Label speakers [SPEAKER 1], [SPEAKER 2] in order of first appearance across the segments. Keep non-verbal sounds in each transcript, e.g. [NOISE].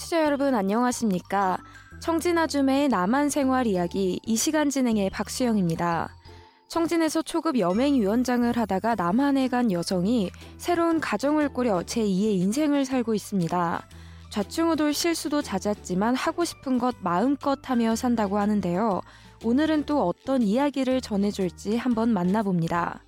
[SPEAKER 1] 청취자 여러분 안녕하십니까? 청진아줌의 남한 생활 이야기 이 시간 진행의 박수영입니다. 청진에서 초급 여맹위원장을 하다가 남한에 간 여성이 새로운 가정을 꾸려 제2의 인생을 살고 있습니다. 좌충우돌 실수도 잦았지만 하고 싶은 것 마음껏 하며 산다고 하는데요. 오늘은 또 어떤 이야기를 전해줄지 한번 만나봅니다.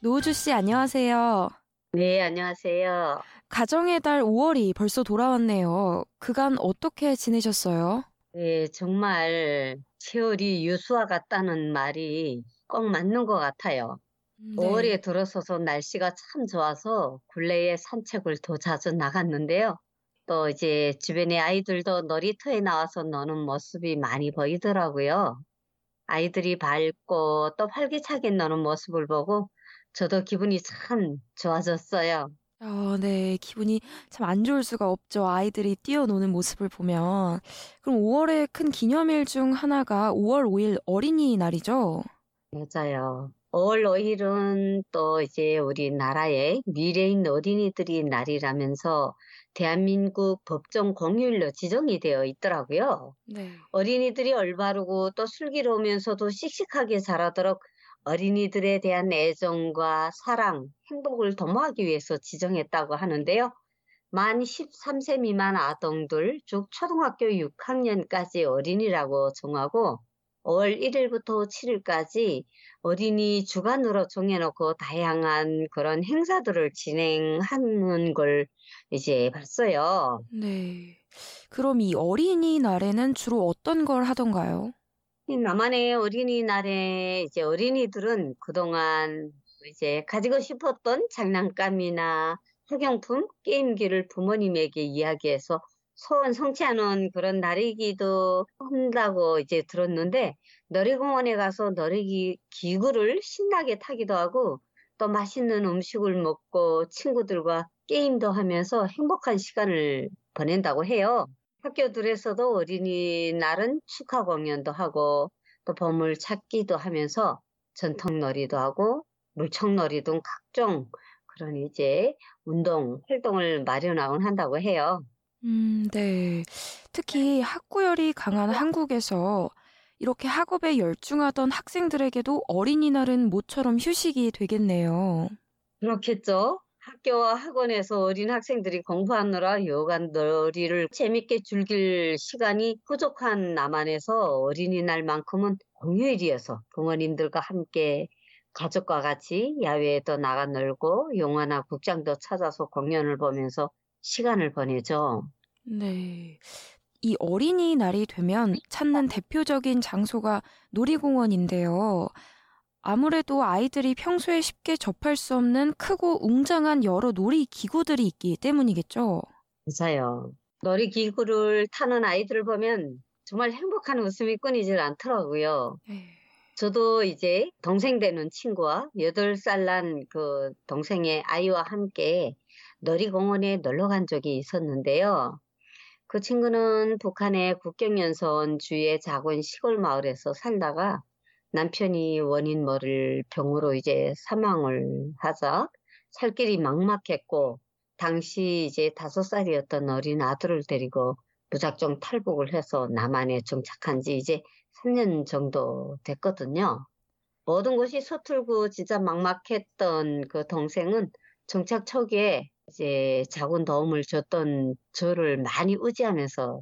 [SPEAKER 1] 노우주 씨 안녕하세요.
[SPEAKER 2] 네, 안녕하세요.
[SPEAKER 1] 가정의 달 5월이 벌써 돌아왔네요. 그간 어떻게 지내셨어요?
[SPEAKER 2] 네, 정말 세월이 유수와 같다는 말이 꼭 맞는 것 같아요.
[SPEAKER 1] 네.
[SPEAKER 2] 5월에 들어서서 날씨가 참 좋아서 굴레에 산책을 더 자주 나갔는데요. 또 이제 주변에 아이들도 놀이터에 나와서 노는 모습이 많이 보이더라고요. 아이들이 밝고 또 활기차게 노는 모습을 보고 저도 기분이 참 좋아졌어요.
[SPEAKER 1] 아, 네. 기분이 참 안 좋을 수가 없죠. 아이들이 뛰어노는 모습을 보면. 그럼 5월의 큰 기념일 중 하나가 5월 5일 어린이날이죠?
[SPEAKER 2] 맞아요. 5월 5일은 또 이제 우리나라의 미래인 어린이들이 날이라면서 대한민국 법정 공휴일로 지정이 되어 있더라고요.
[SPEAKER 1] 네.
[SPEAKER 2] 어린이들이 올바르고 또 슬기로우면서도 씩씩하게 자라도록 어린이들에 대한 애정과 사랑, 행복을 도모하기 위해서 지정했다고 하는데요. 만 13세 미만 아동들, 즉 초등학교 6학년까지 어린이라고 정하고 5월 1일부터 7일까지 어린이 주간으로 정해놓고 다양한 그런 행사들을 진행하는 걸 이제 봤어요.
[SPEAKER 1] 네. 그럼 이 어린이날에는 주로 어떤 걸 하던가요?
[SPEAKER 2] 이 남한의 어린이날에 이제 어린이들은 그동안 이제 가지고 싶었던 장난감이나 학용품, 게임기를 부모님에게 이야기해서 소원 성취하는 그런 날이기도 한다고 이제 들었는데 놀이공원에 가서 놀이기 기구를 신나게 타기도 하고 또 맛있는 음식을 먹고 친구들과 게임도 하면서 행복한 시간을 보낸다고 해요. 학교들에서도 어린이날은 축하 공연도 하고 또 보물 찾기도 하면서 전통놀이도 하고 물총놀이 등 각종 그런 이제 운동 활동을 마련하곤 한다고 해요.
[SPEAKER 1] 음, 네. 특히 학구열이 강한 한국에서 이렇게 학업에 열중하던 학생들에게도 어린이날은 모처럼 휴식이 되겠네요.
[SPEAKER 2] 그렇겠죠. 학교와 학원에서 어린 학생들이 공부하느라 여간 놀이를 재밌게 즐길 시간이 부족한 남한에서 어린이날만큼은 공휴일이어서 부모님들과 함께 가족과 같이 야외에도 나가 놀고 영화나 극장도 찾아서 공연을 보면서 시간을 보내죠.
[SPEAKER 1] 네. 이 어린이날이 되면 찾는 대표적인 장소가 놀이공원인데요. 아무래도 아이들이 평소에 쉽게 접할 수 없는 크고 웅장한 여러 놀이 기구들이 있기 때문이겠죠.
[SPEAKER 2] 맞아요. 놀이 기구를 타는 아이들을 보면 정말 행복한 웃음이 끊이질 않더라고요.
[SPEAKER 1] 네.
[SPEAKER 2] 저도 이제 동생 되는 친구와 8살 난 그 동생의 아이와 함께 놀이공원에 놀러 간 적이 있었는데요. 그 친구는 북한의 국경연선 주위의 작은 시골 마을에서 살다가 남편이 원인 모를 병으로 이제 사망을 하자 살 길이 막막했고 당시 이제 다섯 살이었던 어린 아들을 데리고 무작정 탈북을 해서 남한에 정착한 지 이제 3년 정도 됐거든요. 모든 것이 서툴고 진짜 막막했던 그 동생은 정착 초기에 이제 작은 도움을 줬던 저를 많이 의지하면서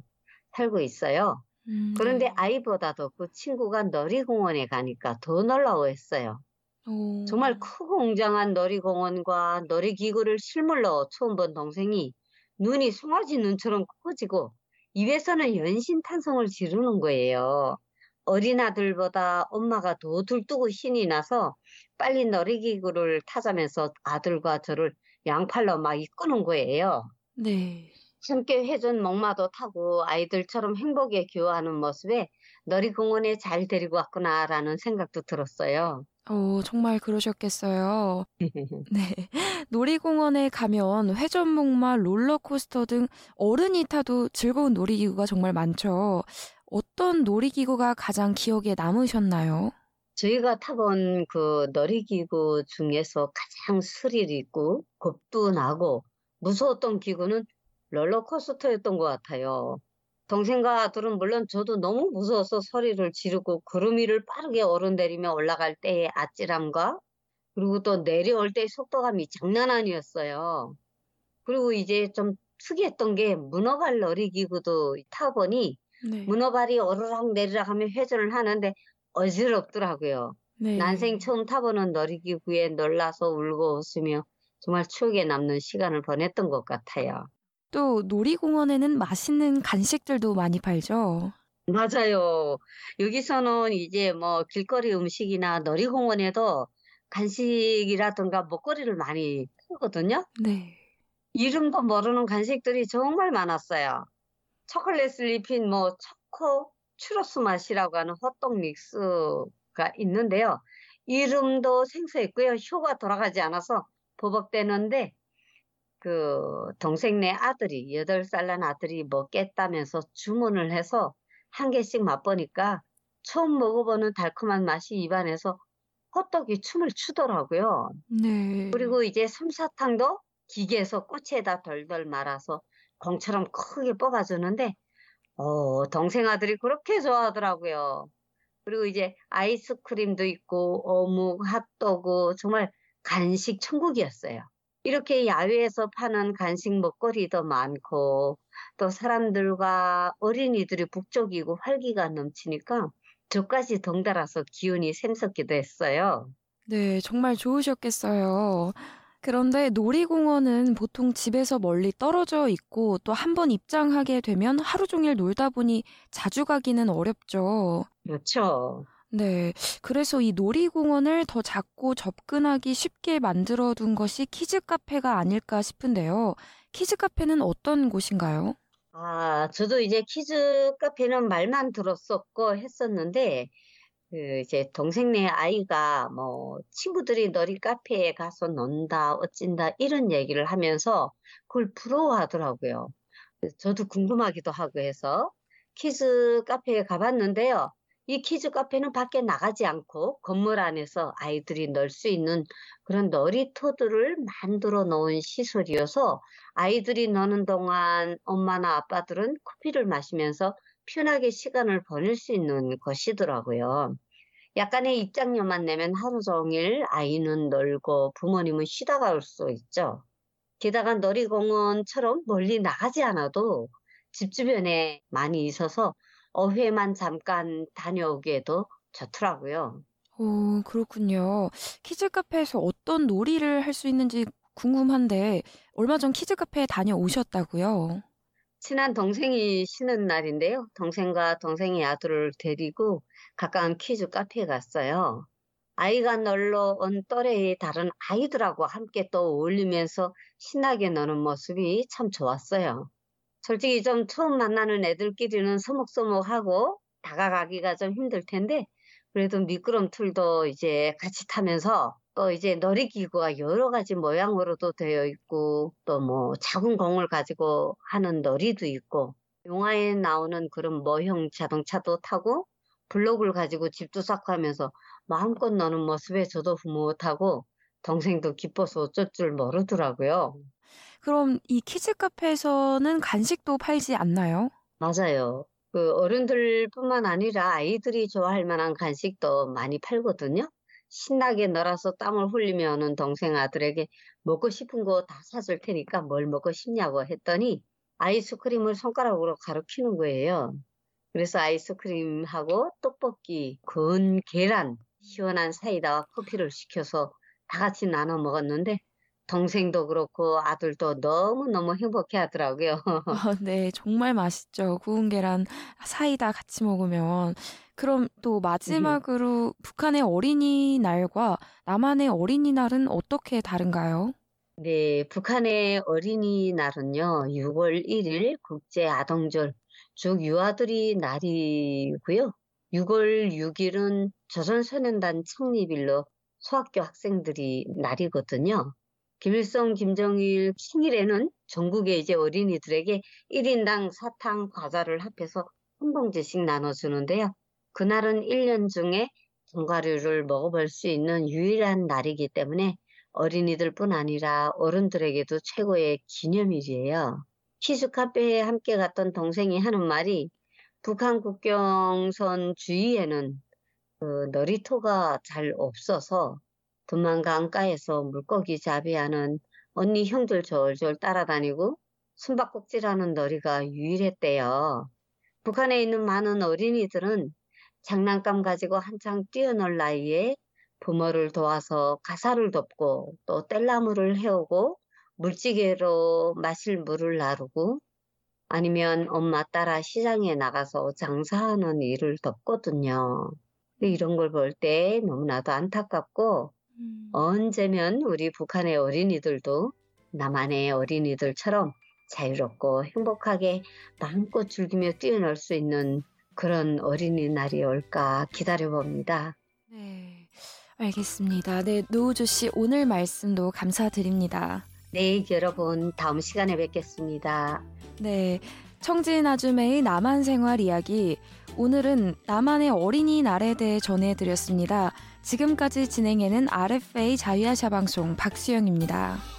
[SPEAKER 2] 살고 있어요.
[SPEAKER 1] 음,
[SPEAKER 2] 그런데
[SPEAKER 1] 네.
[SPEAKER 2] 아이보다도 그 친구가 놀이공원에 가니까 더 놀라워했어요.
[SPEAKER 1] 오,
[SPEAKER 2] 정말 크고 웅장한 놀이공원과 놀이기구를 실물로 처음 본 동생이 눈이 송아지 눈처럼 커지고 입에서는 연신 탄성을 지르는 거예요. 어린 아들보다 엄마가 더 들뜨고 신이 나서 빨리 놀이기구를 타자면서 아들과 저를 양팔로 막 이끄는 거예요.
[SPEAKER 1] 네.
[SPEAKER 2] 함께 회전 목마도 타고 아이들처럼 행복에 기여하는 모습에 놀이공원에 잘 데리고 왔구나라는 생각도 들었어요.
[SPEAKER 1] 어, 정말 그러셨겠어요. [LAUGHS] 네. 놀이공원에 가면 회전목마, 롤러코스터 등 어른이 타도 즐거운 놀이기구가 정말 많죠. 어떤 놀이기구가 가장 기억에 남으셨나요?
[SPEAKER 2] 저희가 타본 그 놀이기구 중에서 가장 스릴 있고 겁도 나고 무서웠던 기구는 롤러코스터였던 것 같아요. 동생과 아들은 물론 저도 너무 무서워서 소리를 지르고 구름 위를 빠르게 오르내리며 올라갈 때의 아찔함과 그리고 또 내려올 때의 속도감이 장난 아니었어요. 그리고 이제 좀 특이했던 게 문어발 놀이기구도 타보니 네. 문어발이 오르락 내리락 하면 회전을 하는데 어지럽더라고요. 네. 난생 처음 타보는 놀이기구에 놀라서 울고 웃으며 정말 추억에 남는 시간을 보냈던 것 같아요.
[SPEAKER 1] 또 놀이공원에는 맛있는 간식들도 많이 팔죠.
[SPEAKER 2] 맞아요. 여기서는 이제 뭐 길거리 음식이나 놀이공원에도 간식이라든가 먹거리를 많이 팔거든요. 네. 이름도 모르는 간식들이 정말 많았어요. 초콜릿을 입힌 뭐 초코 추러스 맛이라고 하는 호떡 믹스가 있는데요. 이름도 생소했고요. 효가 돌아가지 않아서 버벅대는데 그 동생네 아들이 8살 난 아들이 먹겠다면서 주문을 해서 한 개씩 맛보니까 처음 먹어보는 달콤한 맛이 입안에서 호떡이 춤을 추더라고요. 네. 그리고 이제 솜사탕도 기계에서 꼬치에다 덜덜 말아서 공처럼 크게 뽑아주는데 어, 동생 아들이 그렇게 좋아하더라고요. 그리고 이제 아이스크림도 있고 어묵, 핫도그 정말 간식 천국이었어요. 이렇게 야외에서 파는 간식 먹거리도 많고 또 사람들과 어린이들이 북적이고 활기가 넘치니까 저까지 덩달아서 기운이 샘솟기도 했어요.
[SPEAKER 1] 네, 정말 좋으셨겠어요. 그런데 놀이공원은 보통 집에서 멀리 떨어져 있고 또 한 번 입장하게 되면 하루 종일 놀다 보니 자주 가기는 어렵죠.
[SPEAKER 2] 그렇죠.
[SPEAKER 1] 네. 그래서 이 놀이공원을 더 작고 접근하기 쉽게 만들어 둔 것이 키즈 카페가 아닐까 싶은데요. 키즈 카페는 어떤 곳인가요?
[SPEAKER 2] 아, 저도 이제 키즈 카페는 말만 들었었고 했었는데 그 이제 동생네 아이가 뭐 친구들이 놀이 카페에 가서 논다 어찐다 이런 얘기를 하면서 그걸 부러워하더라고요. 저도 궁금하기도 하고 해서 키즈 카페에 가봤는데요. 이 키즈 카페는 밖에 나가지 않고 건물 안에서 아이들이 놀 수 있는 그런 놀이터들을 만들어 놓은 시설이어서 아이들이 노는 동안 엄마나 아빠들은 커피를 마시면서 편하게 시간을 보낼 수 있는 것이더라고요. 약간의 입장료만 내면 하루 종일 아이는 놀고 부모님은 쉬다 갈 수 있죠. 게다가 놀이공원처럼 멀리 나가지 않아도 집 주변에 많이 있어서 오후에만 잠깐 다녀오기에도 좋더라고요.
[SPEAKER 1] 오, 그렇군요. 키즈 카페에서 어떤 놀이를 할 수 있는지 궁금한데 얼마 전 키즈 카페에 다녀오셨다고요?
[SPEAKER 2] 친한 동생이 쉬는 날인데요. 동생과 동생의 아들을 데리고 가까운 키즈 카페에 갔어요. 아이가 놀러 온 또래의 다른 아이들하고 함께 또 어울리면서 신나게 노는 모습이 참 좋았어요. 솔직히 좀 처음 만나는 애들끼리는 서먹서먹하고 다가가기가 좀 힘들 텐데 그래도 미끄럼틀도 이제 같이 타면서 또 이제 놀이기구가 여러 가지 모양으로도 되어 있고 또 뭐 작은 공을 가지고 하는 놀이도 있고 영화에 나오는 그런 모형 자동차도 타고 블록을 가지고 집도 쌓고 하면서 마음껏 노는 모습에 저도 흐뭇하고 동생도 기뻐서 어쩔 줄 모르더라고요.
[SPEAKER 1] 그럼 이 키즈 카페에서는 간식도 팔지 않나요?
[SPEAKER 2] 맞아요. 그 어른들뿐만 아니라 아이들이 좋아할 만한 간식도 많이 팔거든요. 신나게 놀아서 땀을 흘리면은 동생 아들에게 먹고 싶은 거 다 사줄 테니까 뭘 먹고 싶냐고 했더니 아이스크림을 손가락으로 가로키는 거예요. 그래서 아이스크림하고 떡볶이, 건 계란, 시원한 사이다와 커피를 시켜서 다 같이 나눠 먹었는데 동생도 그렇고 아들도 너무너무 행복해 하더라고요.
[SPEAKER 1] 아, [LAUGHS] 네, 정말 맛있죠. 구운 계란 사이다 같이 먹으면. 그럼 또 마지막으로 북한의 어린이날과 남한의 어린이날은 어떻게 다른가요?
[SPEAKER 2] 네, 북한의 어린이날은요, 6월 1일 국제 아동절, 즉 유아들이 날이고요. 6월 6일은 조선소년단 창립일로 소학교 학생들이 날이거든요. 김일성, 김정일 생일에는 전국의 이제 어린이들에게 1인당 사탕, 과자를 합해서 한 봉지씩 나눠주는데요. 그날은 1년 중에 견과류를 먹어볼 수 있는 유일한 날이기 때문에 어린이들뿐 아니라 어른들에게도 최고의 기념일이에요. 키즈 카페에 함께 갔던 동생이 하는 말이 북한 국경선 주위에는 그 놀이터가 잘 없어서 두만 강가에서 물고기 잡이하는 언니 형들 졸졸 따라다니고 숨바꼭질하는 놀이가 유일했대요. 북한에 있는 많은 어린이들은 장난감 가지고 한창 뛰어놀 나이에 부모를 도와서 가사를 돕고 또 뗄나무를 해오고 물찌개로 마실 물을 나르고 아니면 엄마 따라 시장에 나가서 장사하는 일을 돕거든요. 이런 걸 볼 때 너무나도 안타깝고 음. 언제면 우리 북한의 어린이들도 남한의 어린이들처럼 자유롭고 행복하게 마음껏 즐기며 뛰어놀 수 있는 그런 어린이날이 올까 기다려봅니다.
[SPEAKER 1] 네, 알겠습니다. 네, 노우주 씨 오늘 말씀도 감사드립니다.
[SPEAKER 2] 네, 여러분 다음 시간에 뵙겠습니다.
[SPEAKER 1] 네, 청진 아주매의 남한 생활 이야기. 오늘은 남한의 어린이날에 대해 전해드렸습니다. 지금까지 진행해는 RFA 자유아시아 방송 박수영입니다.